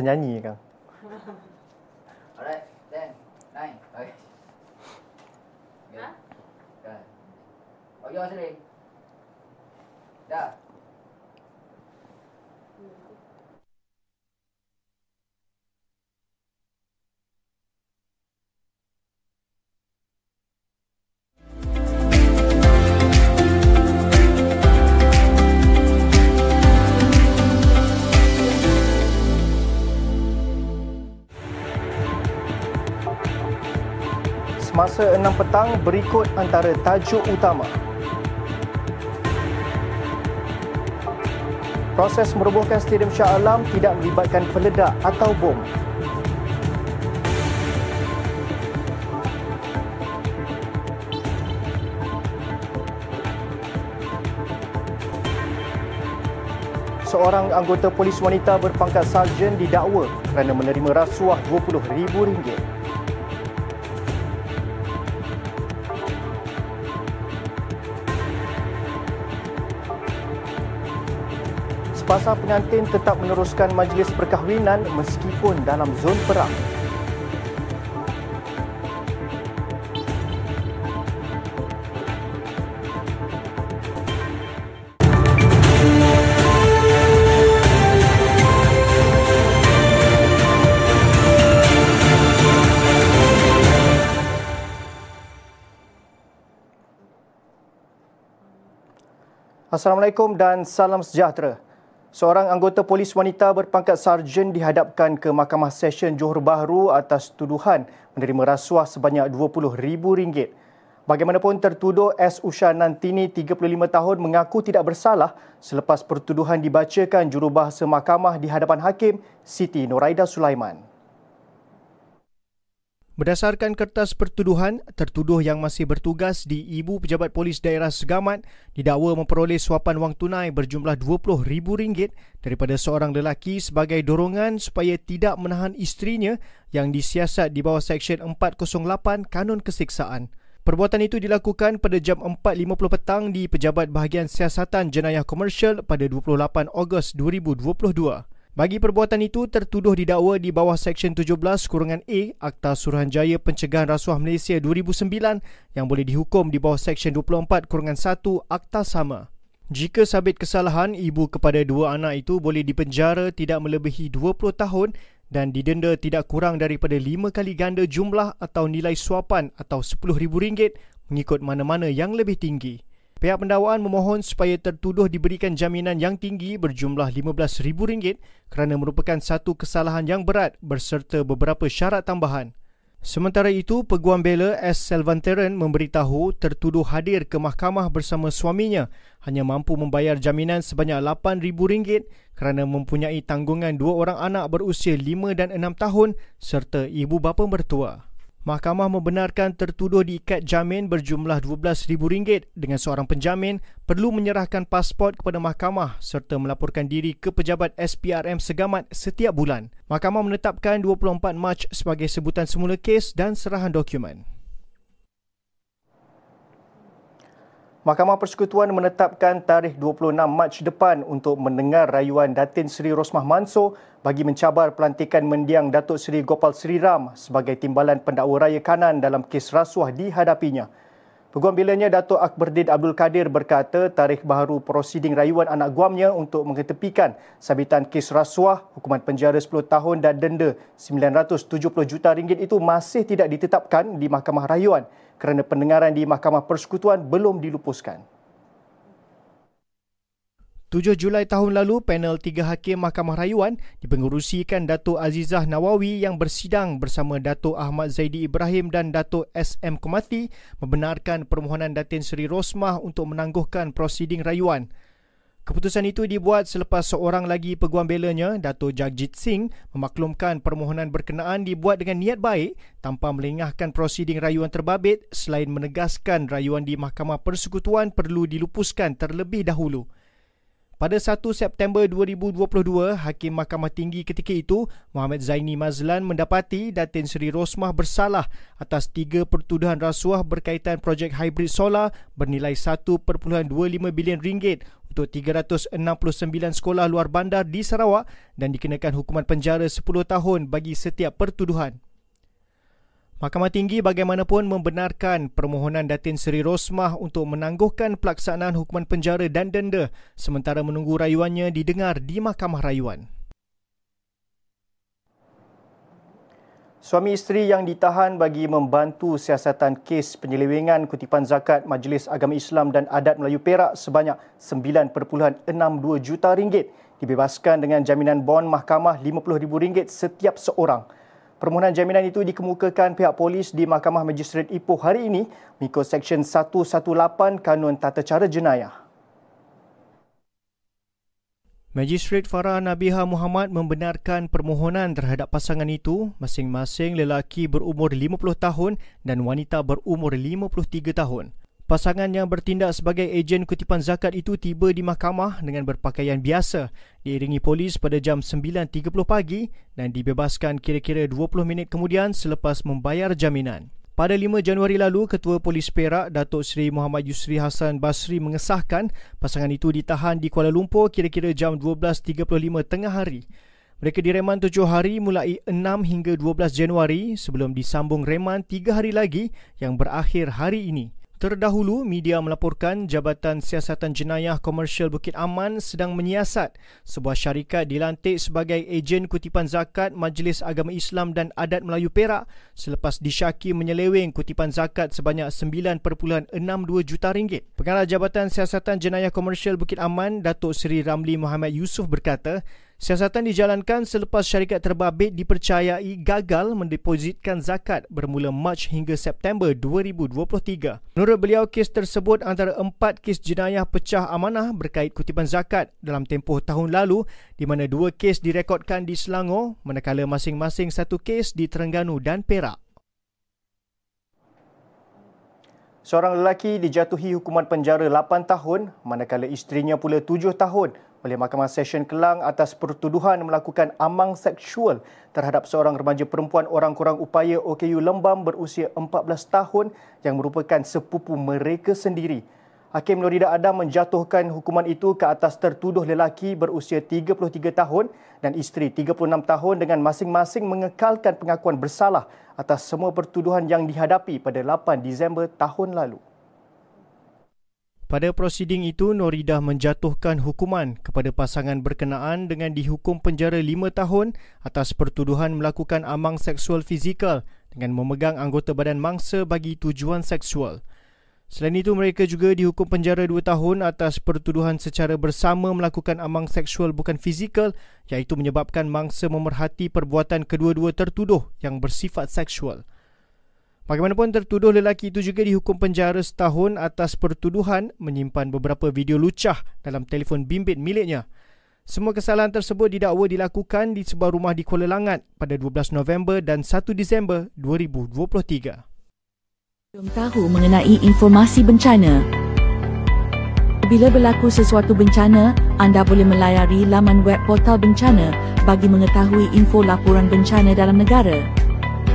Nyanyi? Petang berikut antara tajuk utama. Proses merobohkan Stadium Shah Alam tidak melibatkan peledak atau bom. Seorang anggota polis wanita berpangkat sarjan didakwa kerana menerima rasuah RM20,000. Sepasang pengantin tetap meneruskan majlis perkahwinan meskipun dalam zon perang. Assalamualaikum dan salam sejahtera. Seorang anggota polis wanita berpangkat sarjan dihadapkan ke Mahkamah Session Johor Bahru atas tuduhan menerima rasuah sebanyak RM20,000. Bagaimanapun tertuduh S. Usha Nantini 35 tahun mengaku tidak bersalah selepas pertuduhan dibacakan jurubahasa mahkamah di hadapan hakim Siti Noraida Sulaiman. Berdasarkan kertas pertuduhan, tertuduh yang masih bertugas di Ibu Pejabat Polis Daerah Segamat didakwa memperoleh suapan wang tunai berjumlah RM20,000 daripada seorang lelaki sebagai dorongan supaya tidak menahan isterinya yang disiasat di bawah Seksyen 408 Kanun Kesiksaan. Perbuatan itu dilakukan pada jam 4.50 petang di Pejabat Bahagian Siasatan Jenayah Komersial pada 28 Ogos 2022. Bagi perbuatan itu, tertuduh didakwa di bawah Seksyen 17 kurungan A Akta Suruhanjaya Pencegahan Rasuah Malaysia 2009 yang boleh dihukum di bawah Seksyen 24 kurungan 1 Akta sama. Jika sabit kesalahan, ibu kepada dua anak itu boleh dipenjara tidak melebihi 20 tahun dan didenda tidak kurang daripada 5 kali ganda jumlah atau nilai suapan atau RM10,000 mengikut mana-mana yang lebih tinggi. Pihak pendakwaan memohon supaya tertuduh diberikan jaminan yang tinggi berjumlah RM15,000 kerana merupakan satu kesalahan yang berat berserta beberapa syarat tambahan. Sementara itu, Peguam Bela S. Selvanteran memberitahu tertuduh hadir ke mahkamah bersama suaminya hanya mampu membayar jaminan sebanyak RM8,000 kerana mempunyai tanggungan dua orang anak berusia 5 dan 6 tahun serta ibu bapa mertua. Mahkamah membenarkan tertuduh diikat jamin berjumlah RM12,000 dengan seorang penjamin perlu menyerahkan pasport kepada mahkamah serta melaporkan diri ke pejabat SPRM Segamat setiap bulan. Mahkamah menetapkan 24 Mac sebagai sebutan semula kes dan serahan dokumen. Mahkamah Persekutuan menetapkan tarikh 26 Mac depan untuk mendengar rayuan Datin Seri Rosmah Mansor bagi mencabar pelantikan mendiang Datuk Seri Gopal Sri Ram sebagai timbalan pendakwa raya kanan dalam kes rasuah dihadapinya. Peguam bilanya Datuk Akberdin Abdul Kadir berkata tarikh baharu prosiding rayuan anak guamnya untuk mengetepikan sabitan kes rasuah, hukuman penjara 10 tahun dan denda 970 juta ringgit itu masih tidak ditetapkan di Mahkamah Rayuan kerana pendengaran di Mahkamah Persekutuan belum dilupuskan. 7 Julai tahun lalu, panel tiga hakim Mahkamah Rayuan dipengerusikan Datuk Azizah Nawawi yang bersidang bersama Datuk Ahmad Zaidi Ibrahim dan Datuk SM Komati membenarkan permohonan Datin Seri Rosmah untuk menangguhkan prosiding rayuan. Keputusan itu dibuat selepas seorang lagi peguam belanya, Dato' Jagjit Singh, memaklumkan permohonan berkenaan dibuat dengan niat baik tanpa melengahkan prosiding rayuan terbabit selain menegaskan rayuan di Mahkamah Persekutuan perlu dilupuskan terlebih dahulu. Pada 1 September 2022, Hakim Mahkamah Tinggi ketika itu, Muhammad Zaini Mazlan mendapati Datin Seri Rosmah bersalah atas tiga pertuduhan rasuah berkaitan projek hybrid solar bernilai 1.25 bilion ringgit untuk 369 sekolah luar bandar di Sarawak dan dikenakan hukuman penjara 10 tahun bagi setiap pertuduhan. Mahkamah Tinggi bagaimanapun membenarkan permohonan Datin Seri Rosmah untuk menangguhkan pelaksanaan hukuman penjara dan denda sementara menunggu rayuannya didengar di Mahkamah Rayuan. Suami isteri yang ditahan bagi membantu siasatan kes penyelewengan kutipan zakat Majlis Agama Islam dan Adat Melayu Perak sebanyak 9.62 juta ringgit dibebaskan dengan jaminan bon mahkamah RM50,000 setiap seorang. Permohonan jaminan itu dikemukakan pihak polis di Mahkamah Magistrate Ipoh hari ini mengikut Seksyen 118 Kanun Tata Cara Jenayah. Magistrate Farah Nabiha Muhammad membenarkan permohonan terhadap pasangan itu masing-masing lelaki berumur 50 tahun dan wanita berumur 53 tahun. Pasangan yang bertindak sebagai ejen kutipan zakat itu tiba di mahkamah dengan berpakaian biasa diiringi polis pada jam 9.30 pagi dan dibebaskan kira-kira 20 minit kemudian selepas membayar jaminan. Pada 5 Januari lalu, Ketua Polis Perak Datuk Seri Muhammad Yusri Hassan Basri mengesahkan pasangan itu ditahan di Kuala Lumpur kira-kira jam 12.35 tengah hari. Mereka direman tujuh hari mulai 6 hingga 12 Januari sebelum disambung reman tiga hari lagi yang berakhir hari ini. Terdahulu, media melaporkan Jabatan Siasatan Jenayah Komersial Bukit Aman sedang menyiasat sebuah syarikat dilantik sebagai ejen kutipan zakat Majlis Agama Islam dan Adat Melayu Perak selepas disyaki menyeleweng kutipan zakat sebanyak 9.62 juta ringgit. Pengarah Jabatan Siasatan Jenayah Komersial Bukit Aman, Datuk Seri Ramli Muhammad Yusof berkata, Siasatan dijalankan selepas syarikat terbabit dipercayai gagal mendepositkan zakat bermula Mac hingga September 2023. Menurut beliau, kes tersebut antara empat kes jenayah pecah amanah berkait kutipan zakat dalam tempoh tahun lalu di mana dua kes direkodkan di Selangor manakala masing-masing satu kes di Terengganu dan Perak. Seorang lelaki dijatuhi hukuman penjara 8 tahun manakala isterinya pula 7 tahun oleh Mahkamah Session Kelang atas pertuduhan melakukan amang seksual terhadap seorang remaja perempuan orang kurang upaya OKU Lembam berusia 14 tahun yang merupakan sepupu mereka sendiri. Hakim Norida Adam menjatuhkan hukuman itu ke atas tertuduh lelaki berusia 33 tahun dan isteri 36 tahun dengan masing-masing mengekalkan pengakuan bersalah atas semua pertuduhan yang dihadapi pada 8 Disember tahun lalu. Pada prosiding itu, Norida menjatuhkan hukuman kepada pasangan berkenaan dengan dihukum penjara lima tahun atas pertuduhan melakukan amang seksual fizikal dengan memegang anggota badan mangsa bagi tujuan seksual. Selain itu, mereka juga dihukum penjara dua tahun atas pertuduhan secara bersama melakukan amang seksual bukan fizikal iaitu menyebabkan mangsa memerhati perbuatan kedua-dua tertuduh yang bersifat seksual. Bagaimanapun tertuduh lelaki itu juga dihukum penjara setahun atas pertuduhan menyimpan beberapa video lucah dalam telefon bimbit miliknya. Semua kesalahan tersebut didakwa dilakukan di sebuah rumah di Kuala Langat pada 12 November dan 1 Disember 2023. Jom tahu mengenai informasi bencana. Bila berlaku sesuatu bencana, anda boleh melayari laman web portal bencana bagi mengetahui info laporan bencana dalam negara.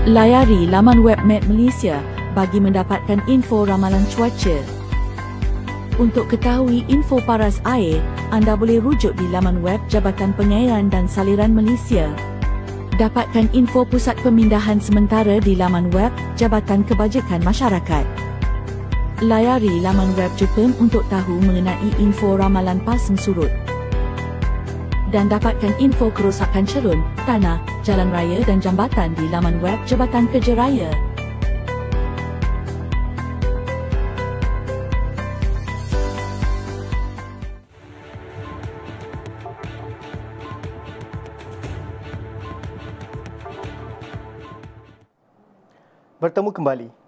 Layari laman web Met Malaysia bagi mendapatkan info ramalan cuaca. Untuk ketahui info paras air, anda boleh rujuk di laman web Jabatan Pengairan dan Saliran Malaysia. Dapatkan info pusat pemindahan sementara di laman web Jabatan Kebajikan Masyarakat. Layari laman web Jepun untuk tahu mengenai info ramalan pasang surut dan dapatkan info kerosakan cerun, tanah, jalan raya dan jambatan di laman web Jabatan Kerja Raya. Bertemu kembali.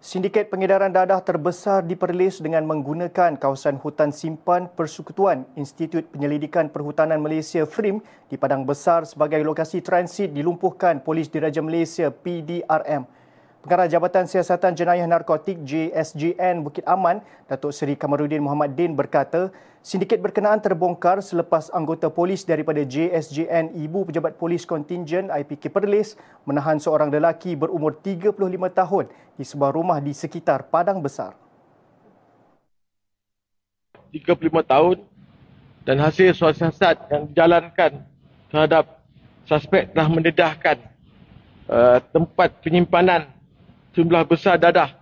Sindiket pengedaran dadah terbesar di Perlis dengan menggunakan kawasan hutan simpan Persekutuan Institut Penyelidikan Perhutanan Malaysia FRIM di Padang Besar sebagai lokasi transit dilumpuhkan Polis Diraja Malaysia PDRM. Pengarah Jabatan Siasatan Jenayah Narkotik JSJN Bukit Aman, Datuk Seri Kamarudin Muhammad Din berkata, sindiket berkenaan terbongkar selepas anggota polis daripada JSJN Ibu Pejabat Polis Kontingen IPK Perlis menahan seorang lelaki berumur 35 tahun di sebuah rumah di sekitar Padang Besar. 35 tahun dan hasil siasat yang dijalankan terhadap suspek telah mendedahkan uh, tempat penyimpanan jumlah besar dadah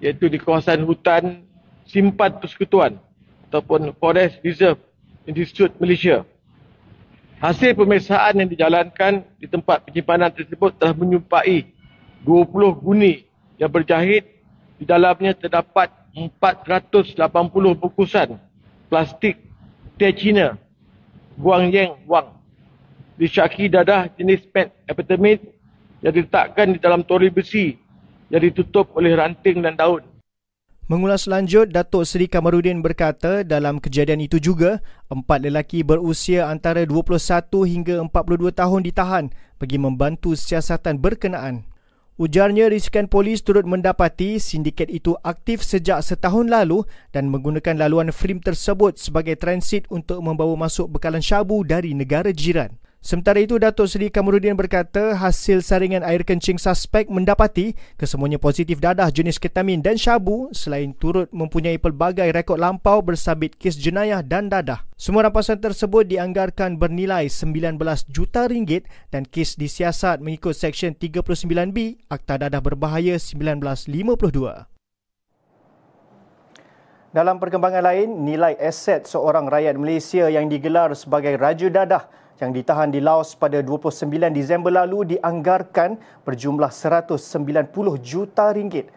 iaitu di kawasan hutan simpan persekutuan ataupun Forest Reserve Institute Malaysia. Hasil pemeriksaan yang dijalankan di tempat penyimpanan tersebut telah menyumpai 20 guni yang berjahit di dalamnya terdapat 480 bungkusan plastik teh Cina Guang Yang Wang disyaki dadah jenis methamphetamine yang diletakkan di dalam tori besi yang ditutup oleh ranting dan daun. Mengulas lanjut, Datuk Seri Kamarudin berkata dalam kejadian itu juga, empat lelaki berusia antara 21 hingga 42 tahun ditahan bagi membantu siasatan berkenaan. Ujarnya risikan polis turut mendapati sindiket itu aktif sejak setahun lalu dan menggunakan laluan film tersebut sebagai transit untuk membawa masuk bekalan syabu dari negara jiran. Sementara itu, Datuk Seri Kamarudin berkata hasil saringan air kencing suspek mendapati kesemuanya positif dadah jenis ketamin dan syabu selain turut mempunyai pelbagai rekod lampau bersabit kes jenayah dan dadah. Semua rampasan tersebut dianggarkan bernilai 19 juta ringgit dan kes disiasat mengikut Seksyen 39B Akta Dadah Berbahaya 1952. Dalam perkembangan lain, nilai aset seorang rakyat Malaysia yang digelar sebagai Raja Dadah yang ditahan di Laos pada 29 Disember lalu dianggarkan berjumlah 190 juta ringgit.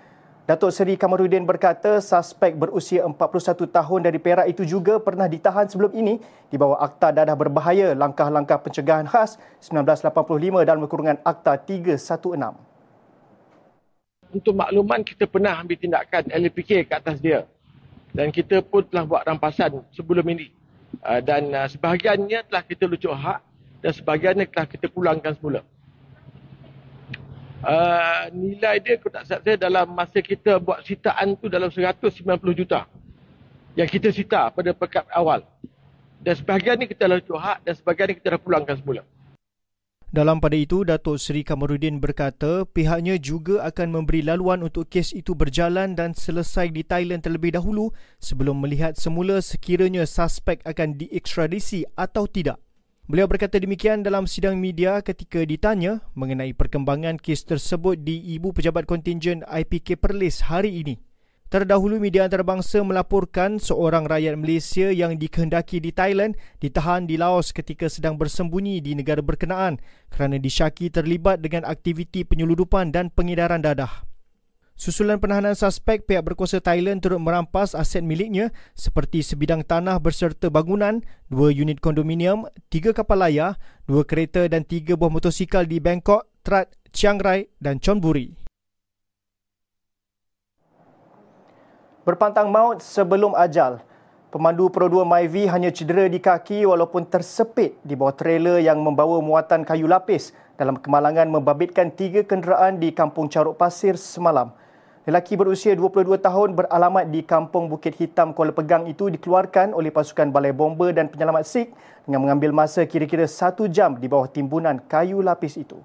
Datuk Seri Kamarudin berkata suspek berusia 41 tahun dari Perak itu juga pernah ditahan sebelum ini di bawah Akta Dadah Berbahaya Langkah-Langkah Pencegahan Khas 1985 dalam kurungan Akta 316. Untuk makluman kita pernah ambil tindakan LPK ke atas dia dan kita pun telah buat rampasan sebelum ini Ah, dan uh, sebahagiannya telah kita lucuk hak dan sebahagiannya telah kita pulangkan semula. Uh, nilai dia aku tak saya dalam masa kita buat sitaan tu dalam 190 juta yang kita sita pada pekat awal. Dan sebahagian ni kita lucuk hak dan sebahagian ni kita dah pulangkan semula. Dalam pada itu, Datuk Seri Kamarudin berkata pihaknya juga akan memberi laluan untuk kes itu berjalan dan selesai di Thailand terlebih dahulu sebelum melihat semula sekiranya suspek akan diekstradisi atau tidak. Beliau berkata demikian dalam sidang media ketika ditanya mengenai perkembangan kes tersebut di Ibu Pejabat Kontingen IPK Perlis hari ini. Terdahulu media antarabangsa melaporkan seorang rakyat Malaysia yang dikehendaki di Thailand ditahan di Laos ketika sedang bersembunyi di negara berkenaan kerana disyaki terlibat dengan aktiviti penyeludupan dan pengedaran dadah. Susulan penahanan suspek, pihak berkuasa Thailand turut merampas aset miliknya seperti sebidang tanah berserta bangunan, dua unit kondominium, tiga kapal layar, dua kereta dan tiga buah motosikal di Bangkok, Trat, Chiang Rai dan Chonburi. Berpantang maut sebelum ajal. Pemandu Pro 2 Myvi hanya cedera di kaki walaupun tersepit di bawah trailer yang membawa muatan kayu lapis dalam kemalangan membabitkan tiga kenderaan di Kampung Caruk Pasir semalam. Lelaki berusia 22 tahun beralamat di Kampung Bukit Hitam Kuala Pegang itu dikeluarkan oleh pasukan Balai Bomber dan Penyelamat SIG dengan mengambil masa kira-kira satu jam di bawah timbunan kayu lapis itu.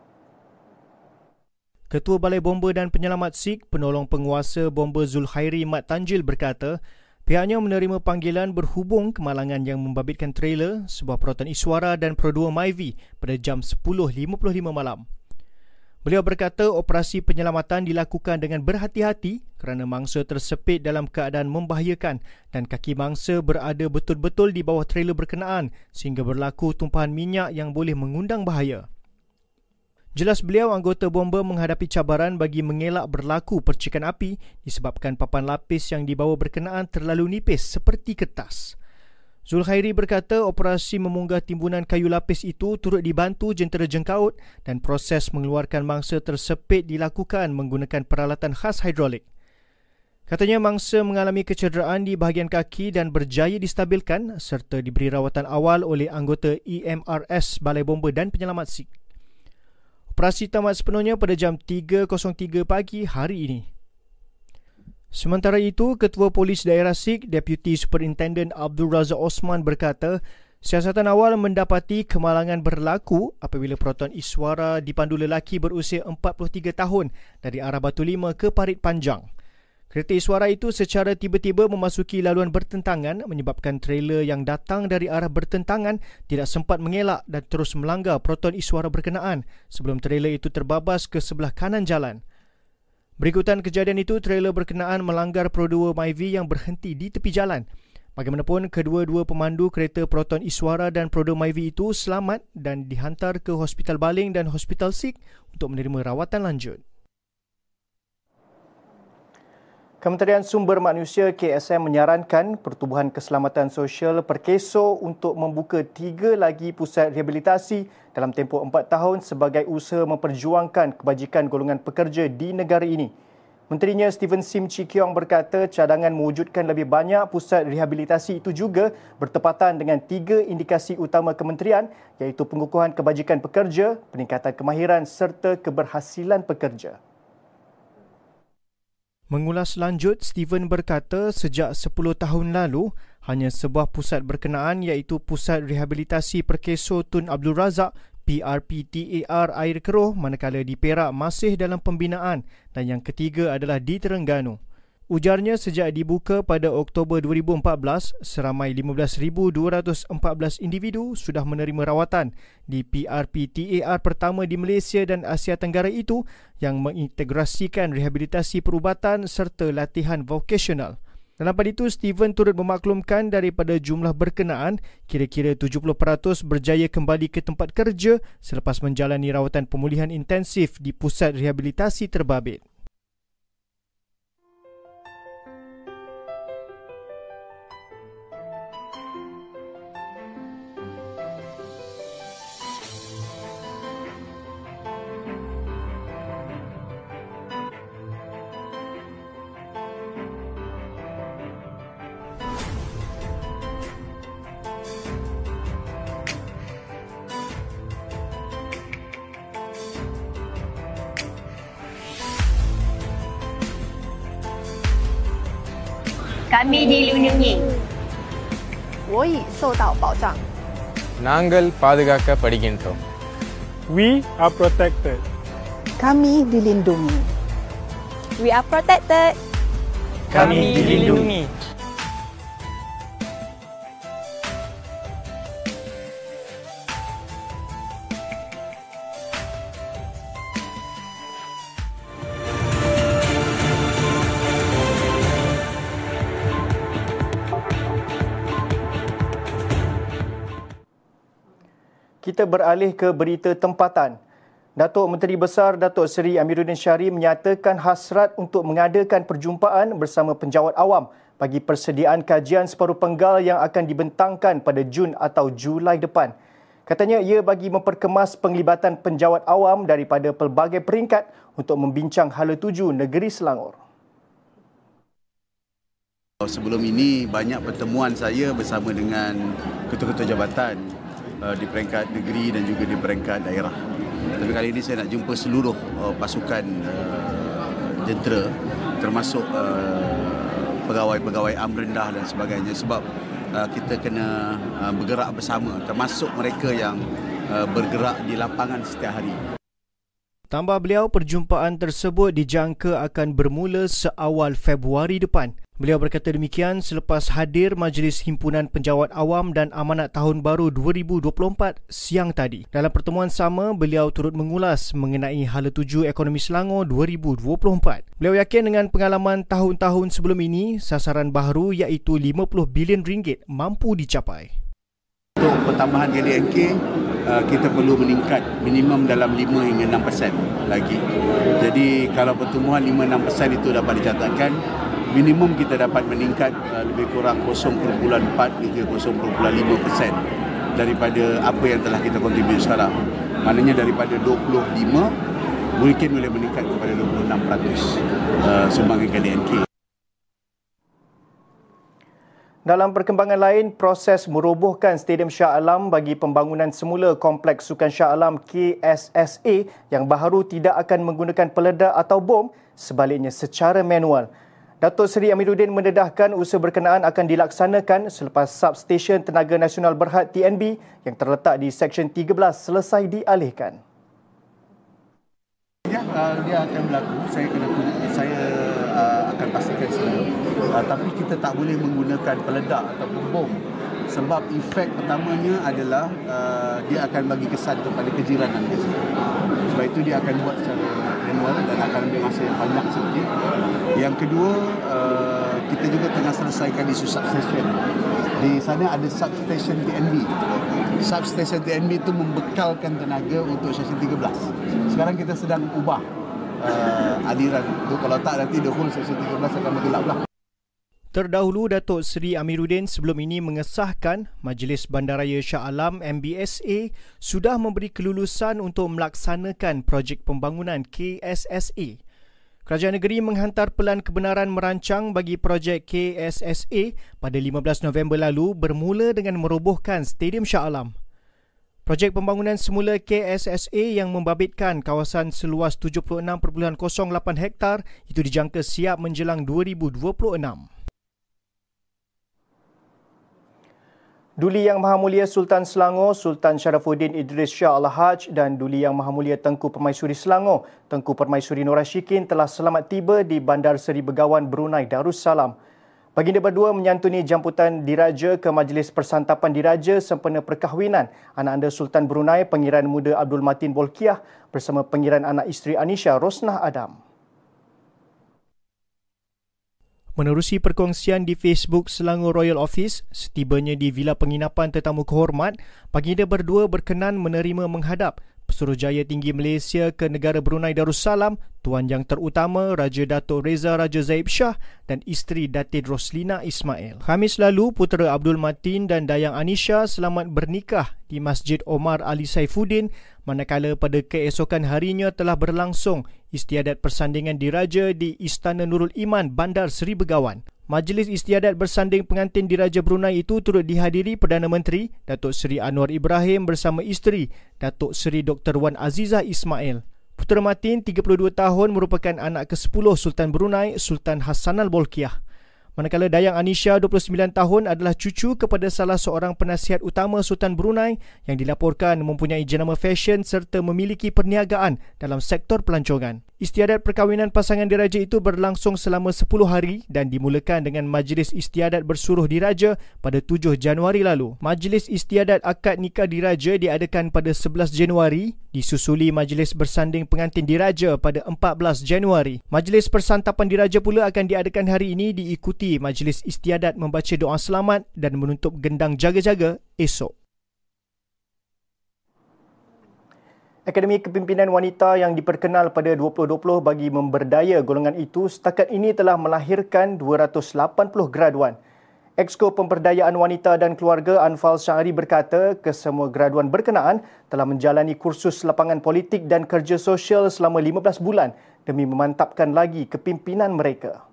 Ketua Balai Bomba dan Penyelamat SIG, penolong penguasa bomba Zulkhairi Mat Tanjil berkata, pihaknya menerima panggilan berhubung kemalangan yang membabitkan trailer sebuah perotan Iswara dan Pro 2 Myvi pada jam 10.55 malam. Beliau berkata operasi penyelamatan dilakukan dengan berhati-hati kerana mangsa tersepit dalam keadaan membahayakan dan kaki mangsa berada betul-betul di bawah trailer berkenaan sehingga berlaku tumpahan minyak yang boleh mengundang bahaya. Jelas beliau anggota bomba menghadapi cabaran bagi mengelak berlaku percikan api disebabkan papan lapis yang dibawa berkenaan terlalu nipis seperti kertas. Zulkhairi berkata operasi memunggah timbunan kayu lapis itu turut dibantu jentera jengkaut dan proses mengeluarkan mangsa tersepit dilakukan menggunakan peralatan khas hidrolik. Katanya mangsa mengalami kecederaan di bahagian kaki dan berjaya distabilkan serta diberi rawatan awal oleh anggota EMRS Balai Bomba dan Penyelamat SIG. Operasi tamat sepenuhnya pada jam 3.03 pagi hari ini. Sementara itu, Ketua Polis Daerah SIG, Deputy Superintendent Abdul Razak Osman berkata, siasatan awal mendapati kemalangan berlaku apabila Proton Iswara dipandu lelaki berusia 43 tahun dari arah Batu Lima ke Parit Panjang. Kereta Iswara itu secara tiba-tiba memasuki laluan bertentangan menyebabkan trailer yang datang dari arah bertentangan tidak sempat mengelak dan terus melanggar Proton Iswara berkenaan sebelum trailer itu terbabas ke sebelah kanan jalan. Berikutan kejadian itu, trailer berkenaan melanggar Pro 2 Myvi yang berhenti di tepi jalan. Bagaimanapun, kedua-dua pemandu kereta Proton Iswara dan Pro 2 Myvi itu selamat dan dihantar ke Hospital Baling dan Hospital Sik untuk menerima rawatan lanjut. Kementerian Sumber Manusia KSM menyarankan Pertubuhan Keselamatan Sosial Perkeso untuk membuka tiga lagi pusat rehabilitasi dalam tempoh empat tahun sebagai usaha memperjuangkan kebajikan golongan pekerja di negara ini. Menterinya Stephen Sim Chi Kiong berkata cadangan mewujudkan lebih banyak pusat rehabilitasi itu juga bertepatan dengan tiga indikasi utama kementerian iaitu pengukuhan kebajikan pekerja, peningkatan kemahiran serta keberhasilan pekerja. Mengulas lanjut, Steven berkata sejak 10 tahun lalu, hanya sebuah pusat berkenaan iaitu Pusat Rehabilitasi Perkeso Tun Abdul Razak PRPTAR Air Keruh manakala di Perak masih dalam pembinaan dan yang ketiga adalah di Terengganu. Ujarnya sejak dibuka pada Oktober 2014, seramai 15,214 individu sudah menerima rawatan di PRPTAR pertama di Malaysia dan Asia Tenggara itu yang mengintegrasikan rehabilitasi perubatan serta latihan vokasional. Dalam pada itu, Steven turut memaklumkan daripada jumlah berkenaan, kira-kira 70% berjaya kembali ke tempat kerja selepas menjalani rawatan pemulihan intensif di pusat rehabilitasi terbabit. kami dilindungi. Woi, sodao bao zhang. Nanggal. We are protected. Kami dilindungi. We are protected. Kami dilindungi. Kami dilindungi. Kita beralih ke berita tempatan. Datuk Menteri Besar Datuk Seri Amiruddin Syari menyatakan hasrat untuk mengadakan perjumpaan bersama penjawat awam bagi persediaan kajian separuh penggal yang akan dibentangkan pada Jun atau Julai depan. Katanya ia bagi memperkemas penglibatan penjawat awam daripada pelbagai peringkat untuk membincang hala tuju negeri Selangor. Sebelum ini banyak pertemuan saya bersama dengan ketua-ketua jabatan uh, di peringkat negeri dan juga di peringkat daerah. Tapi kali ini saya nak jumpa seluruh uh, pasukan uh, jentera termasuk uh, pegawai-pegawai am rendah dan sebagainya sebab uh, kita kena uh, bergerak bersama termasuk mereka yang uh, bergerak di lapangan setiap hari. Tambah beliau, perjumpaan tersebut dijangka akan bermula seawal Februari depan. Beliau berkata demikian selepas hadir Majlis Himpunan Penjawat Awam dan Amanat Tahun Baru 2024 siang tadi. Dalam pertemuan sama, beliau turut mengulas mengenai hala tuju ekonomi Selangor 2024. Beliau yakin dengan pengalaman tahun-tahun sebelum ini, sasaran baharu iaitu 50 bilion ringgit mampu dicapai. Pertambahan KDNK, uh, kita perlu meningkat minimum dalam 5 hingga 6% lagi. Jadi kalau pertumbuhan 5-6% itu dapat dicatatkan, minimum kita dapat meningkat uh, lebih kurang 0.4 hingga 0.5% daripada apa yang telah kita kontribut sekarang. Maknanya daripada 25 mungkin boleh meningkat kepada 26% uh, sumbangan KDNK. Dalam perkembangan lain, proses merobohkan Stadium Shah Alam bagi pembangunan semula Kompleks Sukan Shah Alam KSSA yang baharu tidak akan menggunakan peledak atau bom, sebaliknya secara manual. Datuk Seri Amiruddin mendedahkan usaha berkenaan akan dilaksanakan selepas substesen Tenaga Nasional Berhad TNB yang terletak di Seksyen 13 selesai dialihkan. Ya, uh, dia akan berlaku. Saya kena saya uh, akan pastikan semua. Uh, tapi kita tak boleh menggunakan peledak ataupun bom. Sebab efek pertamanya adalah uh, dia akan bagi kesan kepada kejiranan dia Sebab itu dia akan buat secara manual dan akan ambil masa yang panjang sedikit. Yang kedua, uh, kita juga tengah selesaikan isu substation. Di sana ada substation TNB. Substation TNB itu membekalkan tenaga untuk stesen 13. Sekarang kita sedang ubah uh, aliran. Kalau tak nanti the whole stesen 13 akan bergelap lah. Terdahulu Datuk Seri Amiruddin sebelum ini mengesahkan Majlis Bandaraya Shah Alam MBSA sudah memberi kelulusan untuk melaksanakan projek pembangunan KSSA. Kerajaan negeri menghantar pelan kebenaran merancang bagi projek KSSA pada 15 November lalu bermula dengan merobohkan Stadium Shah Alam. Projek pembangunan semula KSSA yang membabitkan kawasan seluas 76.08 hektar itu dijangka siap menjelang 2026. Duli Yang Maha Mulia Sultan Selangor, Sultan Sharafuddin Idris Shah Al-Haj dan Duli Yang Maha Mulia Tengku Permaisuri Selangor, Tengku Permaisuri Nur Ashikin telah selamat tiba di Bandar Seri Begawan Brunei Darussalam. Baginda berdua menyantuni jemputan diraja ke Majlis Persantapan Diraja sempena perkahwinan anak anda Sultan Brunei Pengiran Muda Abdul Matin Bolkiah bersama pengiran anak isteri Anisha Rosnah Adam. Menerusi perkongsian di Facebook Selangor Royal Office, setibanya di Villa Penginapan Tetamu Kehormat, baginda berdua berkenan menerima menghadap Pesuruhjaya Tinggi Malaysia ke negara Brunei Darussalam, Tuan Yang Terutama Raja Dato' Reza Raja Zaib Shah dan isteri Datin Roslina Ismail. Khamis lalu, putera Abdul Matin dan Dayang Anisha selamat bernikah di Masjid Omar Ali Saifuddin manakala pada keesokan harinya telah berlangsung istiadat persandingan diraja di Istana Nurul Iman Bandar Seri Begawan. Majlis istiadat bersanding pengantin diraja Brunei itu turut dihadiri Perdana Menteri Datuk Seri Anwar Ibrahim bersama isteri Datuk Seri Dr. Wan Azizah Ismail. Putera Matin, 32 tahun, merupakan anak ke-10 Sultan Brunei, Sultan Hassanal Bolkiah. Manakala Dayang Anisha, 29 tahun, adalah cucu kepada salah seorang penasihat utama Sultan Brunei yang dilaporkan mempunyai jenama fashion serta memiliki perniagaan dalam sektor pelancongan. Istiadat perkahwinan pasangan diraja itu berlangsung selama 10 hari dan dimulakan dengan majlis istiadat bersuruh diraja pada 7 Januari lalu. Majlis istiadat akad nikah diraja diadakan pada 11 Januari, disusuli majlis bersanding pengantin diraja pada 14 Januari. Majlis persantapan diraja pula akan diadakan hari ini diikuti majlis istiadat membaca doa selamat dan menutup gendang jaga-jaga esok. Akademi Kepimpinan Wanita yang diperkenal pada 2020 bagi memberdaya golongan itu setakat ini telah melahirkan 280 graduan. Exco Pemberdayaan Wanita dan Keluarga Anfal Syahri berkata kesemua graduan berkenaan telah menjalani kursus lapangan politik dan kerja sosial selama 15 bulan demi memantapkan lagi kepimpinan mereka.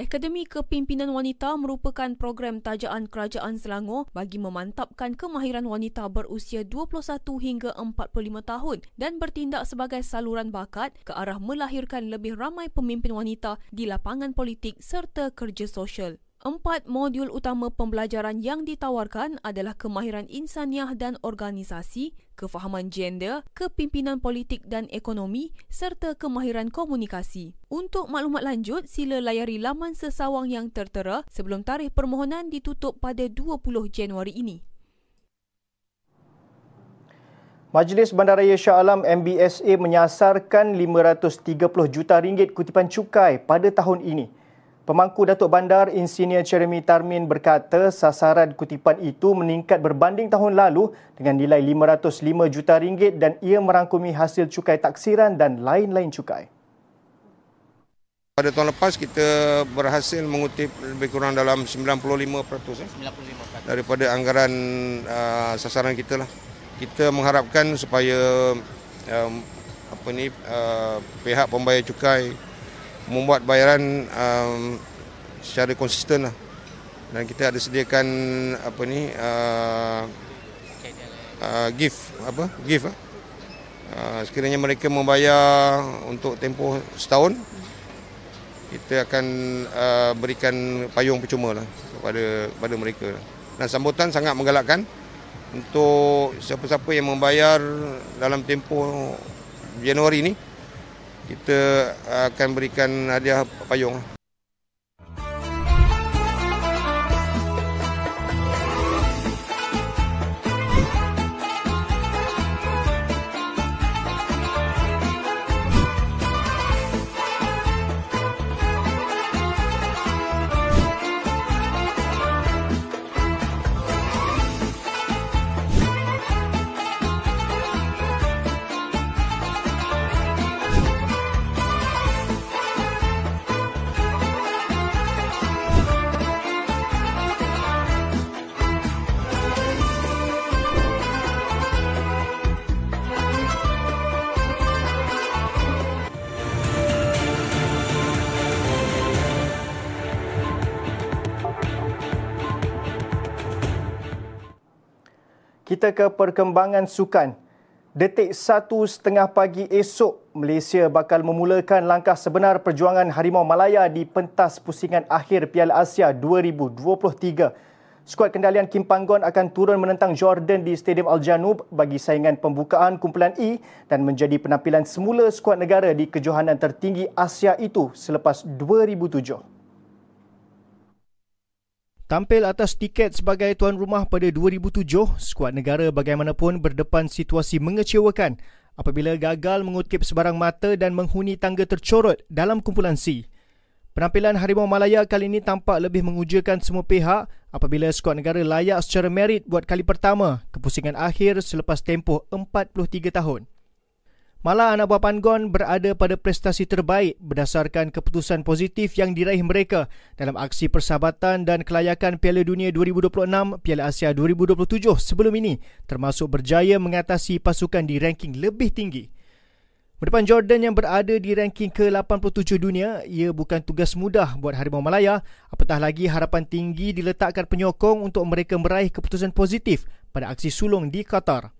Akademi Kepimpinan Wanita merupakan program tajaan Kerajaan Selangor bagi memantapkan kemahiran wanita berusia 21 hingga 45 tahun dan bertindak sebagai saluran bakat ke arah melahirkan lebih ramai pemimpin wanita di lapangan politik serta kerja sosial. Empat modul utama pembelajaran yang ditawarkan adalah kemahiran insaniah dan organisasi, kefahaman gender, kepimpinan politik dan ekonomi serta kemahiran komunikasi. Untuk maklumat lanjut, sila layari laman sesawang yang tertera sebelum tarikh permohonan ditutup pada 20 Januari ini. Majlis Bandaraya Shah Alam MBSA menyasarkan 530 juta ringgit kutipan cukai pada tahun ini. Pemangku Datuk Bandar Insinyur Jeremy Tarmin berkata sasaran kutipan itu meningkat berbanding tahun lalu dengan nilai 505 juta ringgit dan ia merangkumi hasil cukai taksiran dan lain-lain cukai. Pada tahun lepas kita berhasil mengutip lebih kurang dalam 95% eh, daripada anggaran uh, sasaran kita lah. Kita mengharapkan supaya um, apa ni uh, pihak pembayar cukai membuat bayaran um, secara konsisten lah. dan kita ada sediakan apa ni uh, uh, gift apa gift uh. Uh, sekiranya mereka membayar untuk tempoh setahun kita akan uh, berikan payung percuma lah kepada kepada mereka dan sambutan sangat menggalakkan untuk siapa-siapa yang membayar dalam tempoh Januari ini kita akan berikan hadiah payung. Kita ke perkembangan sukan. Detik satu setengah pagi esok, Malaysia bakal memulakan langkah sebenar perjuangan Harimau Malaya di pentas pusingan akhir Piala Asia 2023. Skuad kendalian Kim Panggon akan turun menentang Jordan di Stadium Al-Janub bagi saingan pembukaan kumpulan E dan menjadi penampilan semula skuad negara di kejohanan tertinggi Asia itu selepas 2007. Tampil atas tiket sebagai tuan rumah pada 2007, skuad negara bagaimanapun berdepan situasi mengecewakan apabila gagal mengutip sebarang mata dan menghuni tangga tercorot dalam kumpulan C. Penampilan Harimau Malaya kali ini tampak lebih mengujakan semua pihak apabila skuad negara layak secara merit buat kali pertama ke pusingan akhir selepas tempoh 43 tahun. Malah anak buah Panggon berada pada prestasi terbaik berdasarkan keputusan positif yang diraih mereka dalam aksi persahabatan dan kelayakan Piala Dunia 2026, Piala Asia 2027 sebelum ini termasuk berjaya mengatasi pasukan di ranking lebih tinggi. Berdepan Jordan yang berada di ranking ke-87 dunia, ia bukan tugas mudah buat Harimau Malaya, apatah lagi harapan tinggi diletakkan penyokong untuk mereka meraih keputusan positif pada aksi sulung di Qatar.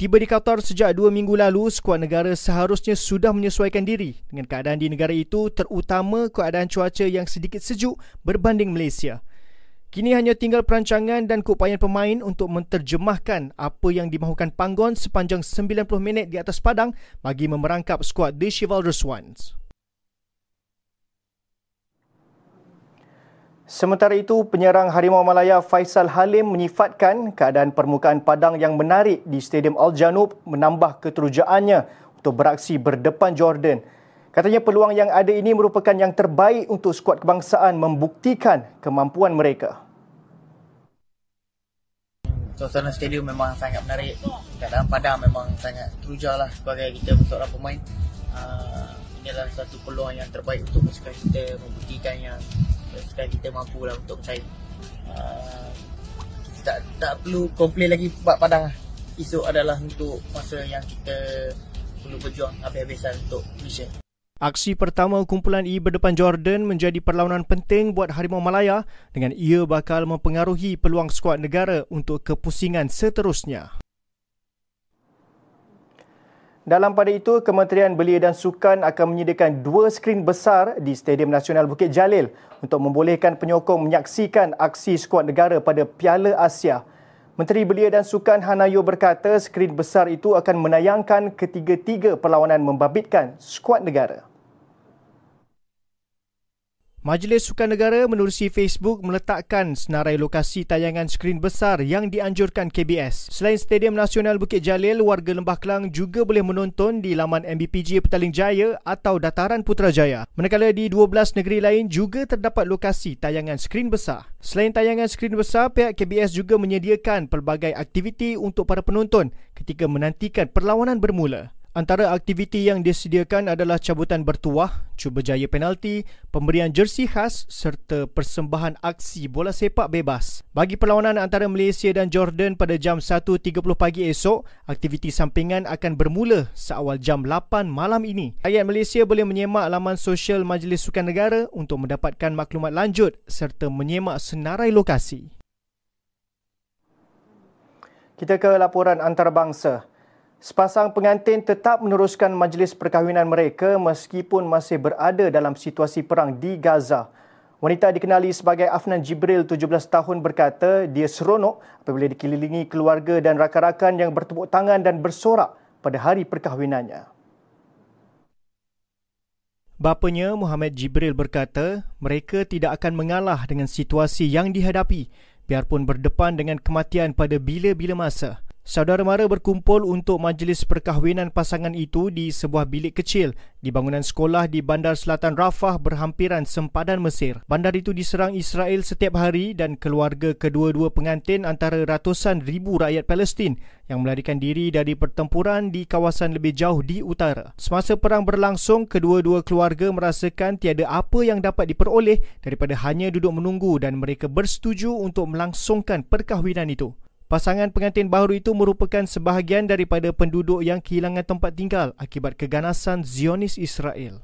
Tiba di Qatar sejak dua minggu lalu, skuad negara seharusnya sudah menyesuaikan diri dengan keadaan di negara itu terutama keadaan cuaca yang sedikit sejuk berbanding Malaysia. Kini hanya tinggal perancangan dan keupayaan pemain untuk menterjemahkan apa yang dimahukan Panggon sepanjang 90 minit di atas padang bagi memerangkap skuad The Chivalrous Ones. Sementara itu, penyerang Harimau Malaya Faisal Halim menyifatkan keadaan permukaan padang yang menarik di Stadium Al-Janub menambah keterujaannya untuk beraksi berdepan Jordan. Katanya peluang yang ada ini merupakan yang terbaik untuk skuad kebangsaan membuktikan kemampuan mereka. Suasana stadium memang sangat menarik. Keadaan padang memang sangat teruja lah sebagai kita seorang pemain. Uh, inilah satu peluang yang terbaik untuk pasukan kita membuktikan yang sekarang kita mampu lah untuk bersaing uh, tak, tak perlu komplain lagi buat padang lah. Esok adalah untuk masa yang kita perlu berjuang habis-habisan untuk Malaysia. Aksi pertama kumpulan E berdepan Jordan menjadi perlawanan penting buat Harimau Malaya dengan ia bakal mempengaruhi peluang skuad negara untuk kepusingan seterusnya. Dalam pada itu, Kementerian Belia dan Sukan akan menyediakan dua skrin besar di Stadium Nasional Bukit Jalil untuk membolehkan penyokong menyaksikan aksi skuad negara pada Piala Asia. Menteri Belia dan Sukan Hanayo berkata skrin besar itu akan menayangkan ketiga-tiga perlawanan membabitkan skuad negara. Majlis Sukan Negara menerusi Facebook meletakkan senarai lokasi tayangan skrin besar yang dianjurkan KBS. Selain Stadium Nasional Bukit Jalil, warga Lembah Kelang juga boleh menonton di laman MBPJ Petaling Jaya atau Dataran Putrajaya. Manakala di 12 negeri lain juga terdapat lokasi tayangan skrin besar. Selain tayangan skrin besar, pihak KBS juga menyediakan pelbagai aktiviti untuk para penonton ketika menantikan perlawanan bermula. Antara aktiviti yang disediakan adalah cabutan bertuah, cuba jaya penalti, pemberian jersey khas serta persembahan aksi bola sepak bebas. Bagi perlawanan antara Malaysia dan Jordan pada jam 1.30 pagi esok, aktiviti sampingan akan bermula seawal jam 8 malam ini. Rakyat Malaysia boleh menyemak laman sosial Majlis Sukan Negara untuk mendapatkan maklumat lanjut serta menyemak senarai lokasi. Kita ke laporan antarabangsa. Sepasang pengantin tetap meneruskan majlis perkahwinan mereka meskipun masih berada dalam situasi perang di Gaza. Wanita dikenali sebagai Afnan Jibril, 17 tahun berkata dia seronok apabila dikelilingi keluarga dan rakan-rakan yang bertepuk tangan dan bersorak pada hari perkahwinannya. Bapanya Muhammad Jibril berkata mereka tidak akan mengalah dengan situasi yang dihadapi biarpun berdepan dengan kematian pada bila-bila masa. Saudara mara berkumpul untuk majlis perkahwinan pasangan itu di sebuah bilik kecil di bangunan sekolah di Bandar Selatan Rafah berhampiran sempadan Mesir. Bandar itu diserang Israel setiap hari dan keluarga kedua-dua pengantin antara ratusan ribu rakyat Palestin yang melarikan diri dari pertempuran di kawasan lebih jauh di utara. Semasa perang berlangsung, kedua-dua keluarga merasakan tiada apa yang dapat diperoleh daripada hanya duduk menunggu dan mereka bersetuju untuk melangsungkan perkahwinan itu. Pasangan pengantin baru itu merupakan sebahagian daripada penduduk yang kehilangan tempat tinggal akibat keganasan Zionis Israel.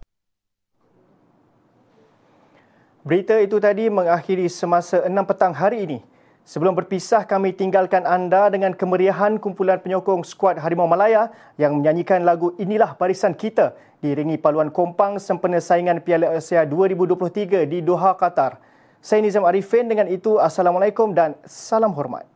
Berita itu tadi mengakhiri semasa 6 petang hari ini. Sebelum berpisah, kami tinggalkan anda dengan kemeriahan kumpulan penyokong skuad Harimau Malaya yang menyanyikan lagu Inilah Barisan Kita diiringi paluan kompang sempena saingan Piala Asia 2023 di Doha, Qatar. Saya Nizam Arifin dengan itu, Assalamualaikum dan salam hormat.